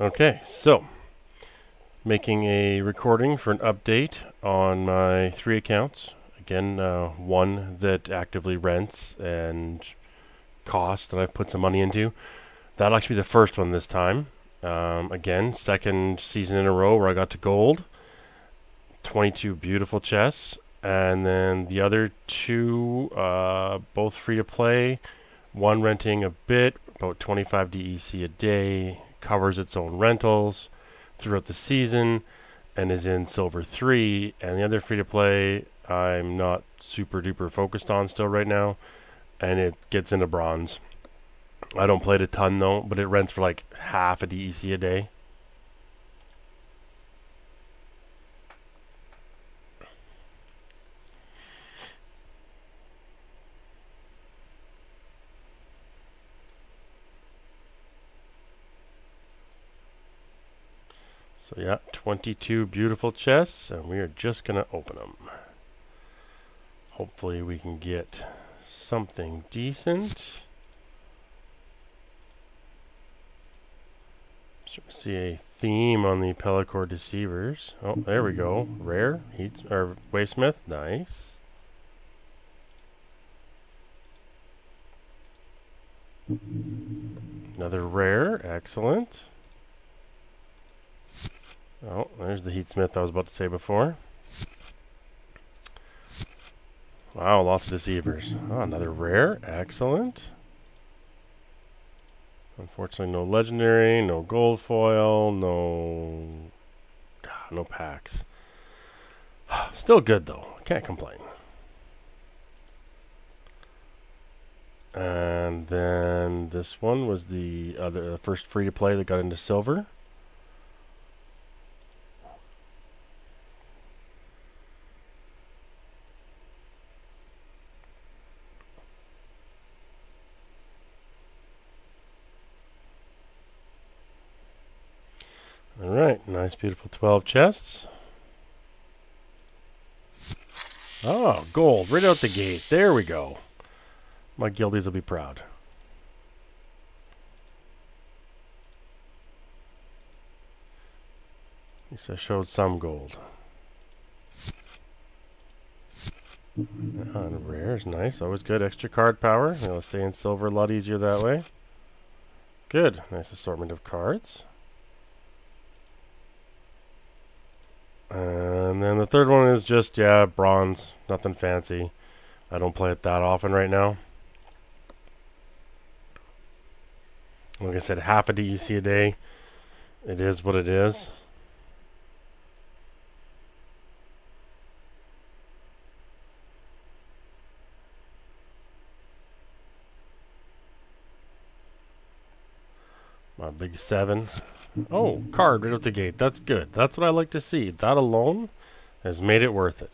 Okay, so making a recording for an update on my three accounts. Again, uh, one that actively rents and costs that I've put some money into. That'll actually be the first one this time. Um, again, second season in a row where I got to gold. 22 beautiful chests. And then the other two, uh, both free to play. One renting a bit, about 25 DEC a day, covers its own rentals throughout the season and is in silver 3 and the other free to play I'm not super duper focused on still right now and it gets into bronze. I don't play it a ton though, but it rents for like half a DEC a day. So yeah, 22 beautiful chests, and we are just going to open them. Hopefully we can get something decent. see a theme on the Pelacor Deceivers. Oh, there we go. Rare. Heat, or Waysmith. Nice. Another rare. Excellent. Oh, there's the heat smith I was about to say before. Wow, lots of deceivers. Oh, another rare. Excellent. Unfortunately, no legendary, no gold foil, no ah, no packs. Still good though. Can't complain. And then this one was the other the first free to play that got into silver. Alright, nice beautiful 12 chests. Oh, gold, right out the gate. There we go. My guildies will be proud. At least I showed some gold. Uh, rare is nice, always good. Extra card power. It'll stay in silver a lot easier that way. Good, nice assortment of cards. And then the third one is just, yeah, bronze. Nothing fancy. I don't play it that often right now. Like I said, half a DEC a day. It is what it is. My big seven. Oh, card right out the gate. That's good. That's what I like to see. That alone has made it worth it.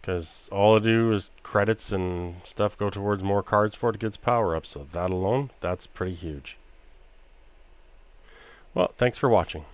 Because all I do is credits and stuff go towards more cards for it to get power up. So that alone, that's pretty huge. Well, thanks for watching.